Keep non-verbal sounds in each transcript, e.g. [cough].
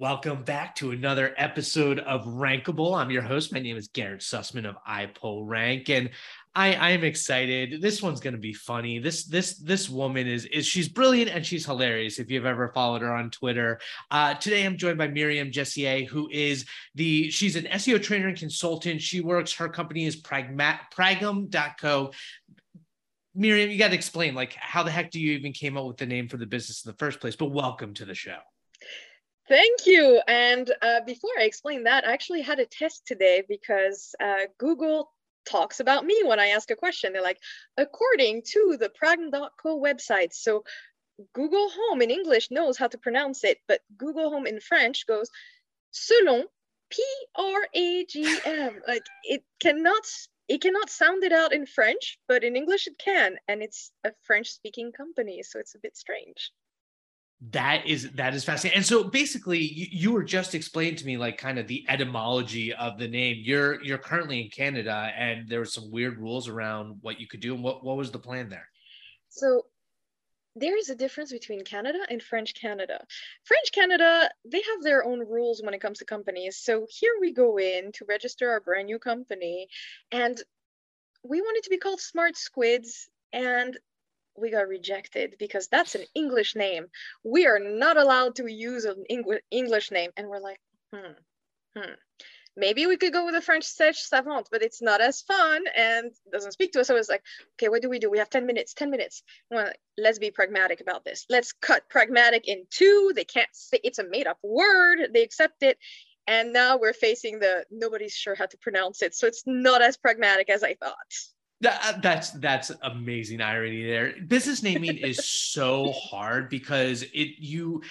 Welcome back to another episode of Rankable. I'm your host. My name is Garrett Sussman of iPullRank, and I I am excited. This one's going to be funny. This this this woman is is she's brilliant and she's hilarious. If you've ever followed her on Twitter, uh, today I'm joined by Miriam Jessier, who is the she's an SEO trainer and consultant. She works. Her company is Pragma, Pragm.co. Miriam, you got to explain like how the heck do you even came up with the name for the business in the first place? But welcome to the show. Thank you. And uh, before I explain that, I actually had a test today because uh, Google talks about me when I ask a question. They're like, according to the Pragm.co website. So Google Home in English knows how to pronounce it, but Google Home in French goes selon P R A G M. [laughs] Like it cannot it cannot sound it out in French, but in English it can, and it's a French speaking company, so it's a bit strange that is that is fascinating. And so basically you, you were just explaining to me like kind of the etymology of the name. You're you're currently in canada and there were some weird rules around what you could do. And what, what was the plan there? So there is a difference between canada and french canada. French canada they have their own rules when it comes to companies. So here we go in to register our brand new company and we wanted to be called smart squids and we got rejected because that's an English name. We are not allowed to use an English name. And we're like, hmm, hmm. Maybe we could go with a French sèche savant, but it's not as fun and doesn't speak to us. So I was like, okay, what do we do? We have 10 minutes, 10 minutes. Well, let's be pragmatic about this. Let's cut pragmatic in two. They can't say it's a made up word. They accept it. And now we're facing the nobody's sure how to pronounce it. So it's not as pragmatic as I thought. That, uh, that's that's amazing irony there. Business naming is so hard because it you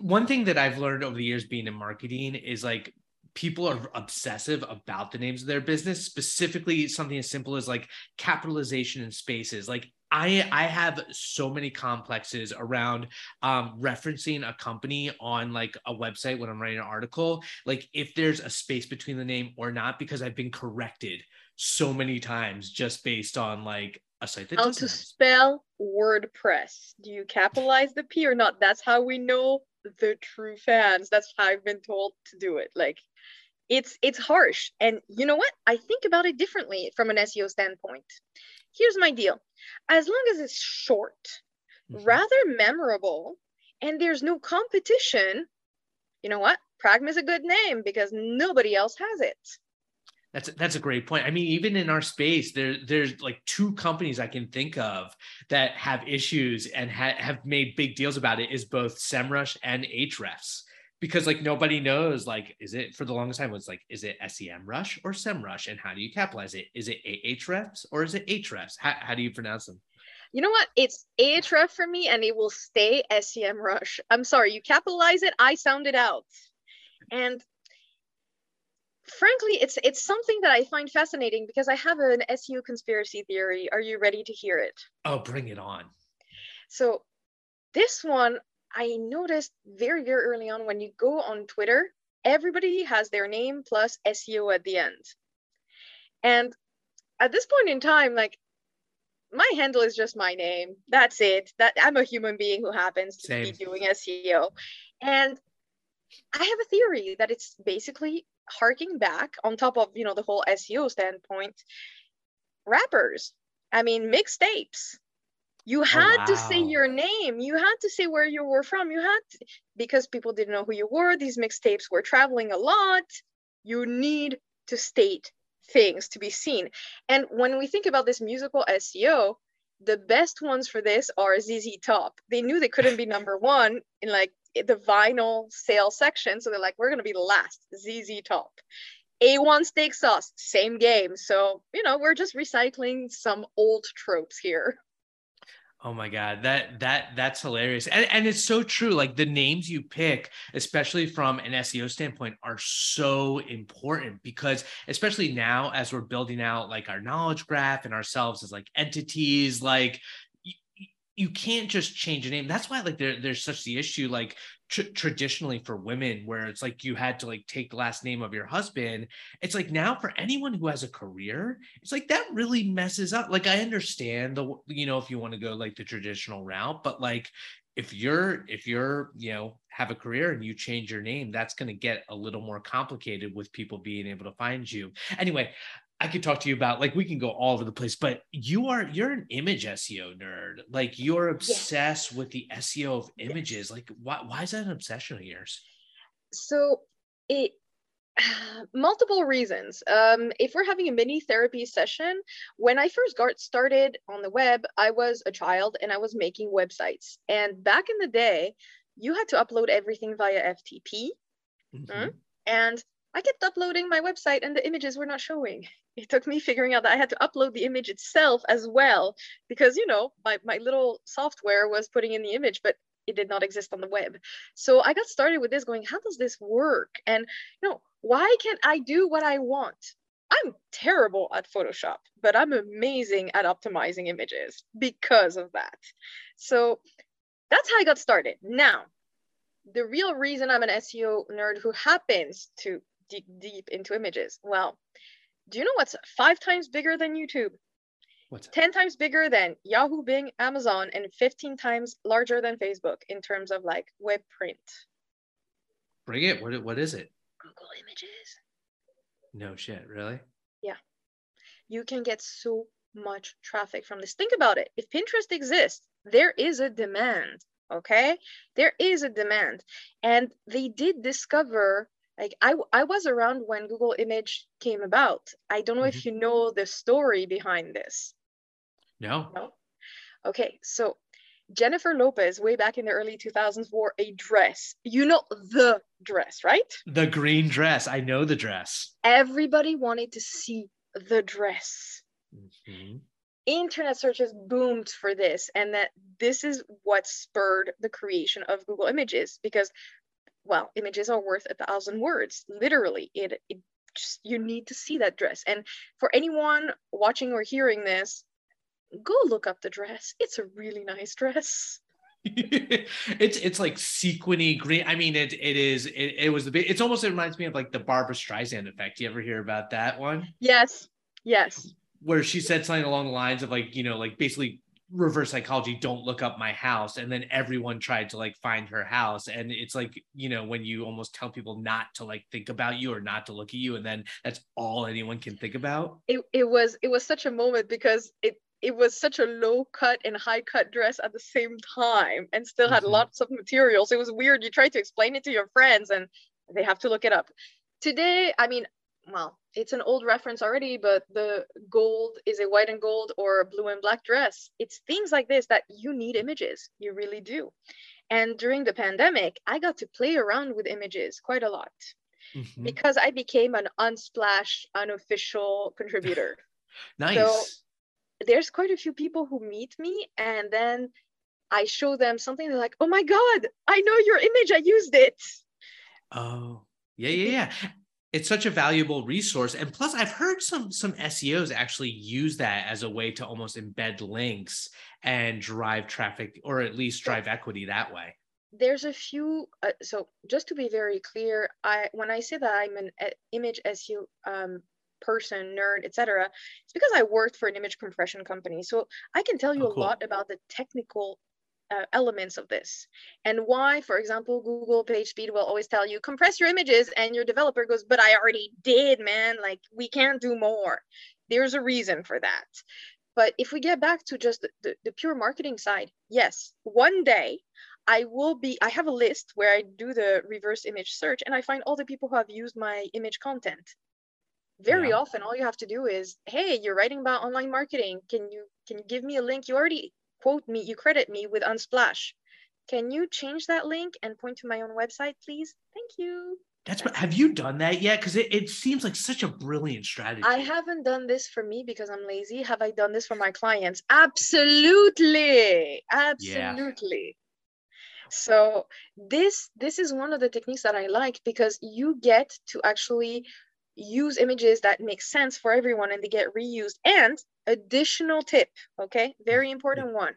one thing that I've learned over the years being in marketing is like people are obsessive about the names of their business, specifically something as simple as like capitalization in spaces. Like I I have so many complexes around um, referencing a company on like a website when I'm writing an article, like if there's a space between the name or not, because I've been corrected so many times just based on like a site that how to spell WordPress. Do you capitalize the P or not? That's how we know the true fans. That's how I've been told to do it. Like it's it's harsh. And you know what? I think about it differently from an SEO standpoint. Here's my deal. As long as it's short, mm-hmm. rather memorable, and there's no competition, you know what? Pragma is a good name because nobody else has it. That's that's a great point. I mean, even in our space, there there's like two companies I can think of that have issues and ha- have made big deals about it. Is both SEMrush and Ahrefs because like nobody knows like is it for the longest time was like is it SEMrush or SEMrush and how do you capitalize it? Is it Ahrefs or is it Ahrefs? How, how do you pronounce them? You know what? It's Ahrefs for me, and it will stay SEMrush. I'm sorry, you capitalize it. I sound it out, and frankly, it's it's something that I find fascinating because I have an SEO conspiracy theory. Are you ready to hear it? Oh, bring it on. So, this one I noticed very very early on when you go on Twitter, everybody has their name plus SEO at the end. And at this point in time, like my handle is just my name. That's it. That I'm a human being who happens to Same. be doing SEO. And I have a theory that it's basically harking back on top of you know the whole SEO standpoint, rappers. I mean mixtapes. You oh, had oh, wow. to say your name. You had to say where you were from. You had to, because people didn't know who you were. These mixtapes were traveling a lot. You need to state things to be seen. And when we think about this musical SEO, the best ones for this are ZZ Top. They knew they couldn't be number one in like the vinyl sale section. So they're like, we're going to be the last ZZ Top. A1 steak sauce, same game. So, you know, we're just recycling some old tropes here. Oh my god, that that that's hilarious. And and it's so true. Like the names you pick, especially from an SEO standpoint, are so important because especially now as we're building out like our knowledge graph and ourselves as like entities, like you can't just change a name. That's why like there, there's such the issue like tr- traditionally for women where it's like you had to like take the last name of your husband. It's like now for anyone who has a career, it's like that really messes up. Like I understand the you know if you want to go like the traditional route, but like if you're if you're you know have a career and you change your name that's going to get a little more complicated with people being able to find you anyway i could talk to you about like we can go all over the place but you are you're an image seo nerd like you're obsessed with the seo of images like why, why is that an obsession of yours so it [sighs] multiple reasons. Um, if we're having a mini therapy session, when I first got started on the web, I was a child and I was making websites. And back in the day, you had to upload everything via FTP. Mm-hmm. Mm, and I kept uploading my website and the images were not showing. It took me figuring out that I had to upload the image itself as well because, you know, my, my little software was putting in the image, but it did not exist on the web. So I got started with this going, how does this work? And you know, why can't I do what I want? I'm terrible at Photoshop, but I'm amazing at optimizing images because of that. So that's how I got started. Now, the real reason I'm an SEO nerd who happens to dig deep into images, well, do you know what's five times bigger than YouTube? What's 10 times bigger than Yahoo, Bing, Amazon, and 15 times larger than Facebook in terms of like web print. Bring it. What, what is it? Google Images. No shit, really? Yeah. You can get so much traffic from this. Think about it. If Pinterest exists, there is a demand. Okay. There is a demand. And they did discover like I, I was around when google image came about i don't know mm-hmm. if you know the story behind this no. No. Okay, so Jennifer Lopez, way back in the early 2000s, wore a dress. You know the dress, right? The green dress. I know the dress. Everybody wanted to see the dress. Mm-hmm. Internet searches boomed for this, and that this is what spurred the creation of Google Images because, well, images are worth a thousand words. Literally, it, it just you need to see that dress. And for anyone watching or hearing this go look up the dress. It's a really nice dress. [laughs] it's it's like sequiny green. I mean, it it is. It, it was the big. It's almost. It reminds me of like the Barbra Streisand effect. You ever hear about that one? Yes. Yes. Where she said something along the lines of like you know like basically reverse psychology don't look up my house and then everyone tried to like find her house and it's like you know when you almost tell people not to like think about you or not to look at you and then that's all anyone can think about it, it was it was such a moment because it it was such a low cut and high cut dress at the same time and still had mm-hmm. lots of materials. It was weird. You try to explain it to your friends and they have to look it up. Today, I mean, well, it's an old reference already, but the gold is a white and gold or blue and black dress. It's things like this that you need images. You really do. And during the pandemic, I got to play around with images quite a lot mm-hmm. because I became an unsplash, unofficial contributor. [laughs] nice. So there's quite a few people who meet me and then I show them something. They're like, "Oh my god, I know your image. I used it." Oh, yeah, yeah, yeah. It's such a valuable resource, and plus, I've heard some some SEOs actually use that as a way to almost embed links and drive traffic, or at least drive equity that way. There's a few. Uh, so, just to be very clear, I when I say that I'm an uh, image SEO um, person, nerd, etc. It's because I worked for an image compression company. So I can tell you oh, cool. a lot about the technical uh, elements of this and why, for example, Google PageSpeed will always tell you compress your images, and your developer goes, "But I already did, man. Like we can't do more." There's a reason for that. But if we get back to just the, the, the pure marketing side, yes, one day I will be, I have a list where I do the reverse image search and I find all the people who have used my image content very yeah. often all you have to do is hey you're writing about online marketing can you can you give me a link you already quote me you credit me with unsplash. Can you change that link and point to my own website please? Thank you. That's have you done that yet? Because it, it seems like such a brilliant strategy. I haven't done this for me because i'm lazy. Have i done this for my clients? Absolutely. Absolutely. Yeah. so this this is one of the techniques that i like because you get to actually use images that make sense for everyone and they get reused. And additional tip, okay, very important one.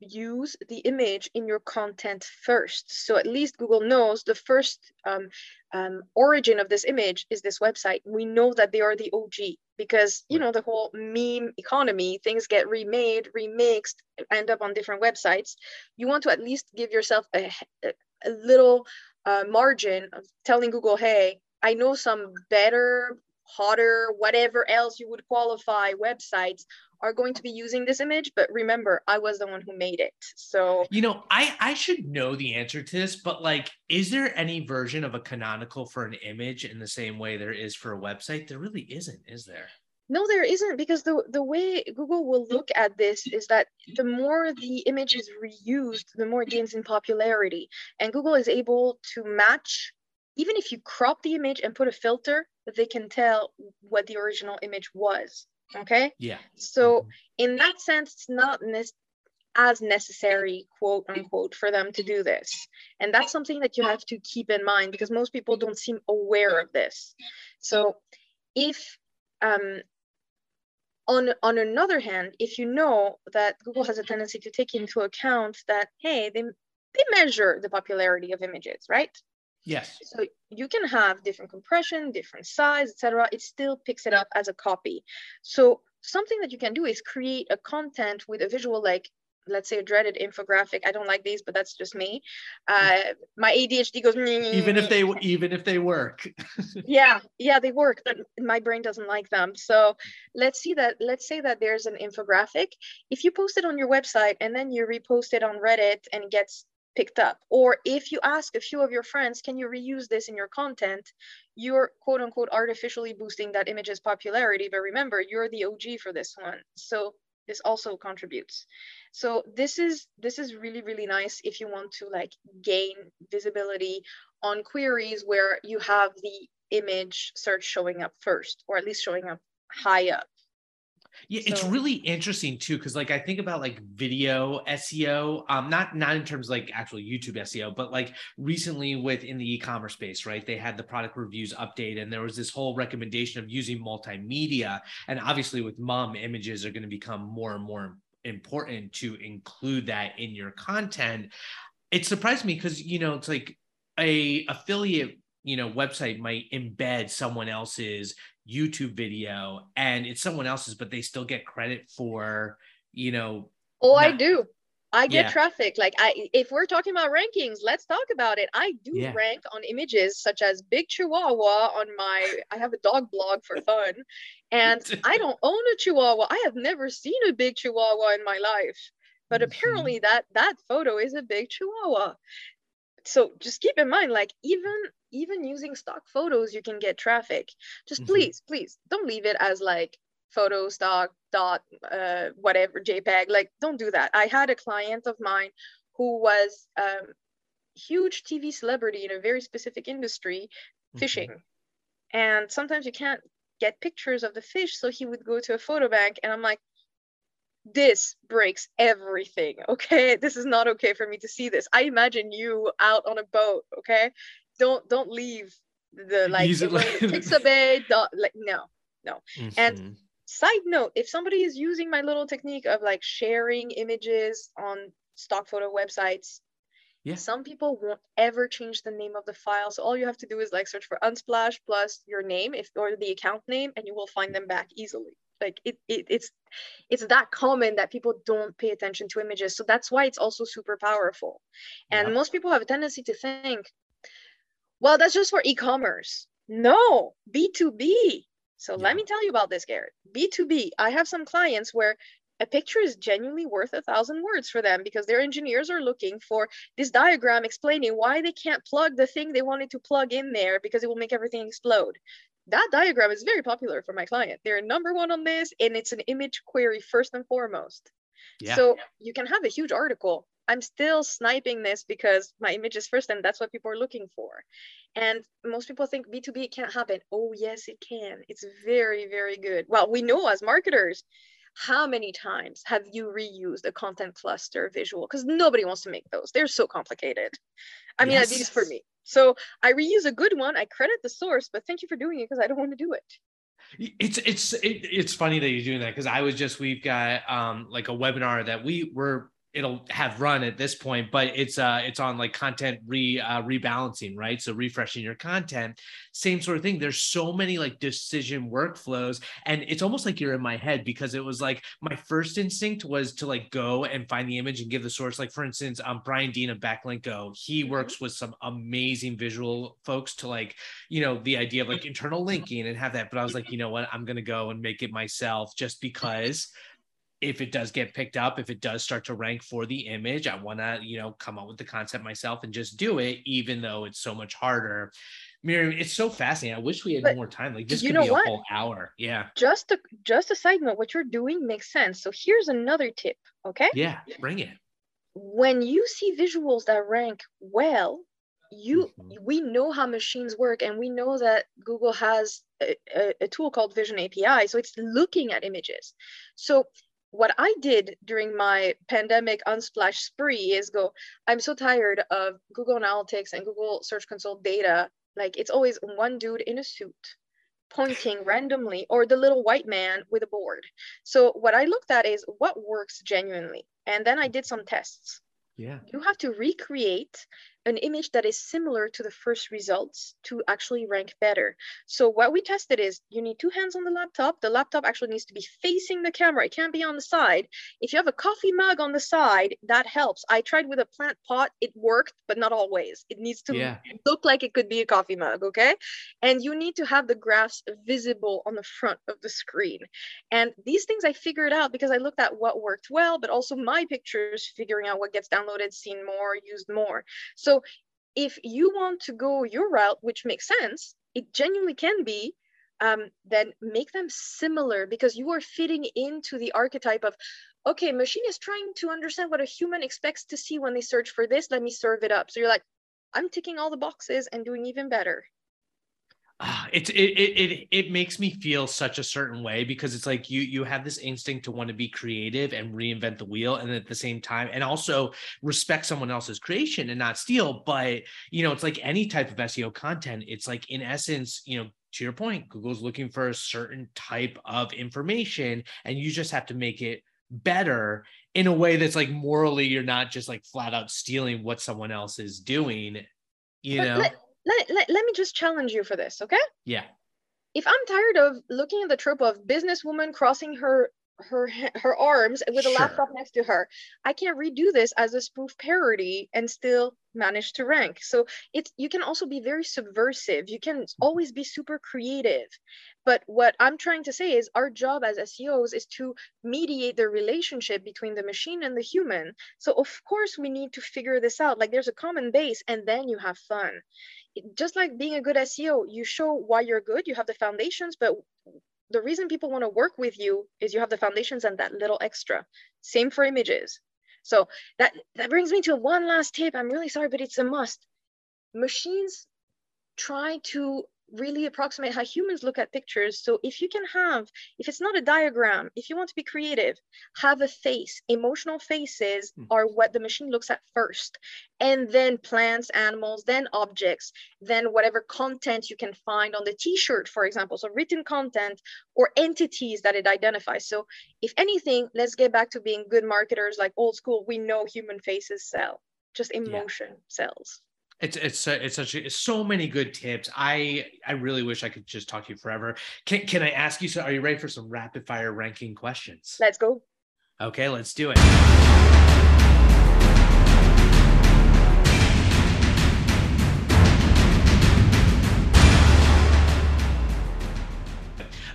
use the image in your content first. So at least Google knows the first um, um, origin of this image is this website. We know that they are the OG because you know the whole meme economy, things get remade, remixed, end up on different websites. You want to at least give yourself a, a little uh, margin of telling Google, hey, I know some better hotter, whatever else you would qualify websites are going to be using this image but remember i was the one who made it. So you know i i should know the answer to this but like is there any version of a canonical for an image in the same way there is for a website? There really isn't is there? No there isn't because the the way google will look at this is that the more the image is reused the more it gains in popularity. And google is able to match even if you crop the image and put a filter they can tell what the original image was Okay. Yeah. So mm-hmm. in that sense, it's not ne- as necessary, quote unquote, for them to do this. And that's something that you have to keep in mind because most people don't seem aware of this. So if um, on, on another hand, if you know that Google has a tendency to take into account that, hey, they, they measure the popularity of images, right? Yes. So you can have different compression, different size, etc. It still picks it up as a copy. So something that you can do is create a content with a visual like let's say a dreaded infographic i don't like these but that's just me uh, my adhd goes even if they even if they work [laughs] yeah yeah they work but my brain doesn't like them so let's see that let's say that there's an infographic if you post it on your website and then you repost it on reddit and it gets picked up. Or if you ask a few of your friends, can you reuse this in your content? You're quote unquote artificially boosting that image's popularity. But remember, you're the OG for this one. So this also contributes. So this is this is really, really nice if you want to like gain visibility on queries where you have the image search showing up first, or at least showing up high up. Yeah, so, it's really interesting too, because like I think about like video SEO, um, not not in terms of like actual YouTube SEO, but like recently within the e-commerce space, right? They had the product reviews update, and there was this whole recommendation of using multimedia, and obviously with MUM images are going to become more and more important to include that in your content. It surprised me because you know it's like a affiliate you know website might embed someone else's YouTube video and it's someone else's, but they still get credit for, you know. Oh, not- I do. I get yeah. traffic. Like I if we're talking about rankings, let's talk about it. I do yeah. rank on images such as Big Chihuahua on my I have a dog blog for fun. And [laughs] I don't own a Chihuahua. I have never seen a big Chihuahua in my life. But mm-hmm. apparently that that photo is a big Chihuahua. So just keep in mind, like even even using stock photos, you can get traffic. Just mm-hmm. please, please don't leave it as like photo stock dot uh, whatever JPEG. Like don't do that. I had a client of mine who was um, huge TV celebrity in a very specific industry, fishing, mm-hmm. and sometimes you can't get pictures of the fish, so he would go to a photo bank, and I'm like, this breaks everything okay this is not okay for me to see this i imagine you out on a boat okay don't don't leave the like, Pixabay. [laughs] Bay. Like no, no. Mm-hmm. And side note, if somebody is using my little technique of like sharing images on stock photo websites, yeah. Some people won't ever change the name of the file. So all you have to do is like search for Unsplash plus your name if or the account name and you will find them back easily. Like it, it it's it's that common that people don't pay attention to images. So that's why it's also super powerful. And yeah. most people have a tendency to think, well, that's just for e-commerce. No, B2B. So yeah. let me tell you about this, Garrett. B2B. I have some clients where a picture is genuinely worth a thousand words for them because their engineers are looking for this diagram explaining why they can't plug the thing they wanted to plug in there because it will make everything explode. That diagram is very popular for my client. They're number one on this, and it's an image query first and foremost. Yeah. So you can have a huge article I'm still sniping this because my image is first and that's what people are looking for. And most people think B2B can't happen. Oh, yes, it can. It's very, very good. Well, we know as marketers, how many times have you reused a content cluster visual? Because nobody wants to make those. They're so complicated. I mean, yes. at least for me. So I reuse a good one. I credit the source, but thank you for doing it because I don't want to do it it's it's it, it's funny that you're doing that because i was just we've got um like a webinar that we were it'll have run at this point but it's uh it's on like content re uh, rebalancing right? So refreshing your content same sort of thing. There's so many like decision workflows and it's almost like you're in my head because it was like my first instinct was to like go and find the image and give the source. Like for instance um brian dean of backlinko he mm-hmm. works with some amazing visual folks to like you know the idea of like internal linking and have that but i was like you know what? I'm gonna go and make it myself just [laughs] because if it does get picked up, if it does start to rank for the image, I want to, you know, come up with the concept myself and just do it, even though it's so much harder. Miriam, it's so fascinating. I wish we had but more time. Like this could be a what? whole hour. Yeah. Just a just a side note, what you're doing makes sense. So here's another tip. Okay. Yeah, bring it. When you see visuals that rank well, you mm-hmm. we know how machines work and we know that google has a, a, a, tool called vision api so it's looking at images so what I did during my pandemic unsplash spree is go, I'm so tired of Google Analytics and Google Search Console data. Like it's always one dude in a suit pointing [laughs] randomly or the little white man with a board. So what I looked at is what works genuinely. And then I did some tests. Yeah. You have to recreate an image that is similar to the first results to actually rank better. So what we tested is you need two hands on the laptop. The laptop actually needs to be facing the camera. It can't be on the side. If you have a coffee mug on the side, that helps. I tried with a plant pot. It worked, but not always. It needs to yeah. look like it could be a coffee mug, okay? And you need to have the graphs visible on the front of the screen. And these things I figured out because I looked at what worked well, but also my pictures, figuring out what gets downloaded, seen more, used more. So so if you want to go your route, which makes sense, it genuinely can be, um, then make them similar because you are fitting into the archetype of, okay, machine is trying to understand what a human expects to see when they search for this. Let me serve it up. So you're like, I'm ticking all the boxes and doing even better uh, it's it, it it it makes me feel such a certain way because it's like you you have this instinct to want to be creative and reinvent the wheel and at the same time and also respect someone else's creation and not steal but you know it's like any type of SEO content it's like in essence you know to your point Google's looking for a certain type of information and you just have to make it better in a way that's like morally you're not just like flat out stealing what someone else is doing you but know? let, let, let me just challenge you for this, okay? Yeah. If I'm tired of looking at the trope of businesswoman crossing her her her arms with a sure. laptop next to her. I can redo this as a spoof parody and still manage to rank. So it's you can also be very subversive. You can mm-hmm. always be super creative. But what I'm trying to say is our job as SEOs is to mediate the relationship between the machine and the human. So of course we need to figure this out. Like there's a common base and then you have fun. Just like being a good SEO, you show why you're good, you have the foundations, but the reason people want to work with you is you have the foundations and that little extra. Same for images. So that that brings me to one last tip. I'm really sorry, but it's a must. Machines try to really approximate how humans look at pictures. So if you can have, if it's not a diagram, if you want to be creative, have a face. Emotional faces mm. are what the machine looks at first. And then plants, animals, then objects, then whatever content you can find on the t-shirt, for example. So written content or entities that it identifies. So if anything, let's get back to being good marketers like old school. We know human faces sell, just emotion yeah. sells. It's it's uh, it's such it's so many good tips. I I really wish I could just talk to you forever. Can can I ask you? So, are you ready for some rapid fire ranking questions? Let's go. Okay, let's do it.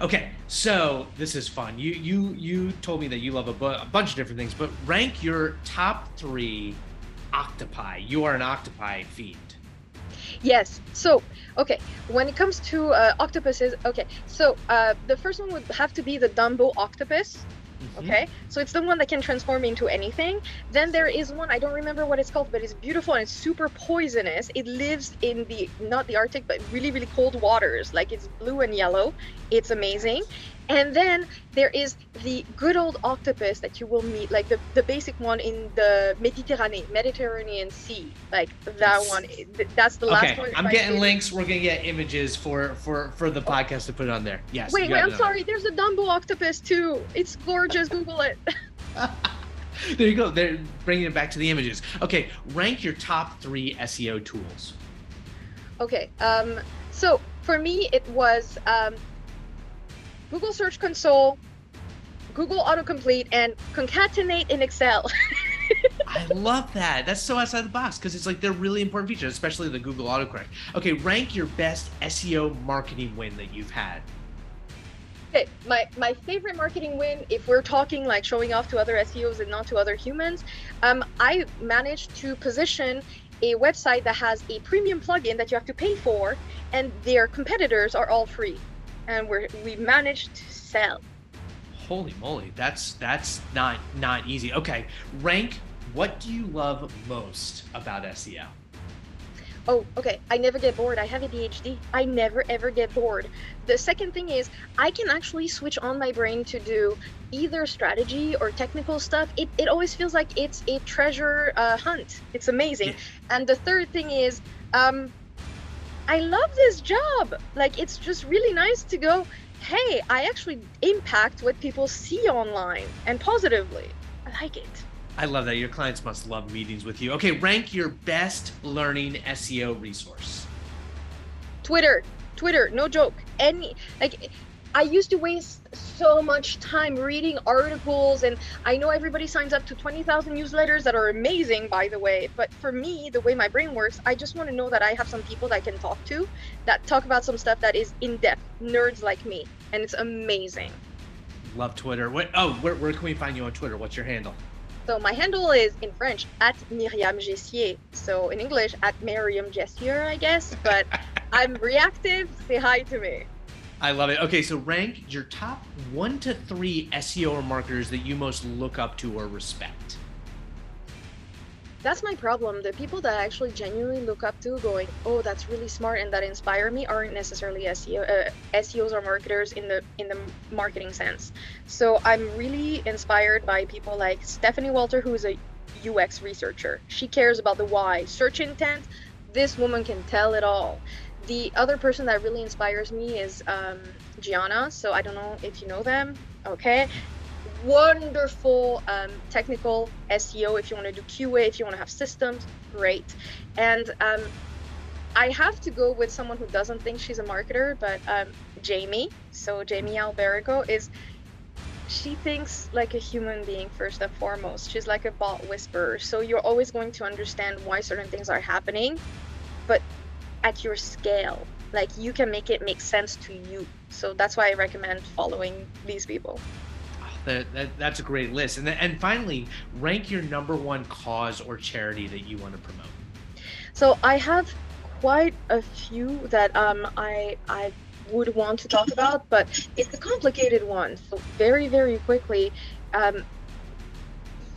Okay, so this is fun. You you you told me that you love a, bu- a bunch of different things, but rank your top three octopi. You are an octopi fiend. Yes. So, okay, when it comes to uh, octopuses, okay, so uh, the first one would have to be the Dumbo octopus. Mm-hmm. Okay, so it's the one that can transform into anything. Then there is one I don't remember what it's called, but it's beautiful and it's super poisonous. It lives in the not the Arctic, but really really cold waters. Like it's blue and yellow. It's amazing. And then there is the good old octopus that you will meet, like the, the basic one in the Mediterranean Mediterranean Sea. Like that one, that's the last okay. one. I'm getting links. We're gonna get images for for for the podcast to put on there. Yes. Wait, wait. I'm sorry. There's a Dumbo octopus too. It's gorgeous. Google it. [laughs] [laughs] there you go. They're bringing it back to the images. Okay, rank your top three SEO tools. Okay, um, so for me, it was um, Google Search Console, Google Autocomplete, and Concatenate in Excel. [laughs] I love that. That's so outside the box because it's like they're really important features, especially the Google autocorrect. Okay, rank your best SEO marketing win that you've had. Okay, my, my favorite marketing win, if we're talking like showing off to other SEOs and not to other humans, um, I managed to position a website that has a premium plugin that you have to pay for, and their competitors are all free. And we're we managed to sell. Holy moly, that's that's not not easy. Okay, rank what do you love most about SEO? Oh, okay. I never get bored. I have a PhD. I never ever get bored. The second thing is I can actually switch on my brain to do either strategy or technical stuff. It, it always feels like it's a treasure uh, hunt. It's amazing. Yeah. And the third thing is um, I love this job. Like it's just really nice to go, hey, I actually impact what people see online and positively. I like it. I love that. Your clients must love meetings with you. Okay, rank your best learning SEO resource. Twitter. Twitter, no joke. Any like I used to waste so much time reading articles and I know everybody signs up to 20,000 newsletters that are amazing by the way, but for me, the way my brain works, I just want to know that I have some people that I can talk to that talk about some stuff that is in depth, nerds like me, and it's amazing. Love Twitter. What oh, where, where can we find you on Twitter? What's your handle? So my handle is in French at Miriam Jessier. So in English at Miriam Jessier, I guess. But [laughs] I'm reactive. Say hi to me. I love it. Okay, so rank your top one to three SEO or marketers that you most look up to or respect that's my problem. The people that I actually genuinely look up to, going, "Oh, that's really smart," and that inspire me, aren't necessarily SEO, uh, SEOs or marketers in the in the marketing sense. So I'm really inspired by people like Stephanie Walter, who is a UX researcher. She cares about the why, search intent. This woman can tell it all. The other person that really inspires me is um, Gianna. So I don't know if you know them. Okay, wonderful um, technical SEO if you want to do QA, if you want to have systems, great. And um, I have to go with someone who doesn't think she's a marketer, but um, Jamie. So Jamie Alberico is she thinks like a human being first and foremost. She's like a bot whisperer. So you're always going to understand why certain things are happening, but at your scale. Like you can make it make sense to you. So that's why I recommend following these people. That, that, that's a great list. And, and finally, rank your number one cause or charity that you want to promote. So I have quite a few that um, I I would want to talk about, but it's a complicated one. So very very quickly, um,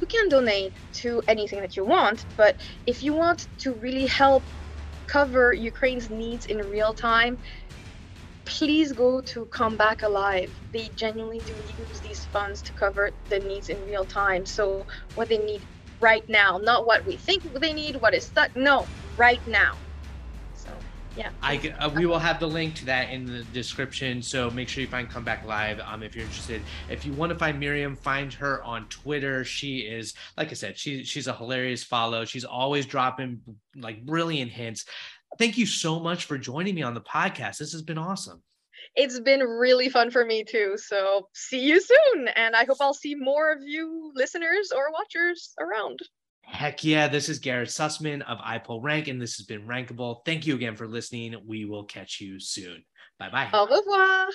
you can donate to anything that you want, but if you want to really help cover Ukraine's needs in real time, please go to Come Back Alive. They genuinely do use these funds to cover the needs in real time. So what they need right now, not what we think they need, what is stuck. No, right now. Yeah. I uh, we will have the link to that in the description. So make sure you find Come Back Alive um, if you're interested. If you want to find Miriam, find her on Twitter. She is, like I said, she she's a hilarious follow. She's always dropping like brilliant hints thank you so much for joining me on the podcast. This has been awesome. It's been really fun for me too. So see you soon. And I hope I'll see more of you listeners or watchers around. Heck yeah. This is Garrett Sussman of iPullRank, and this has been Rankable. Thank you again for listening. We will catch you soon. Bye bye. Au revoir.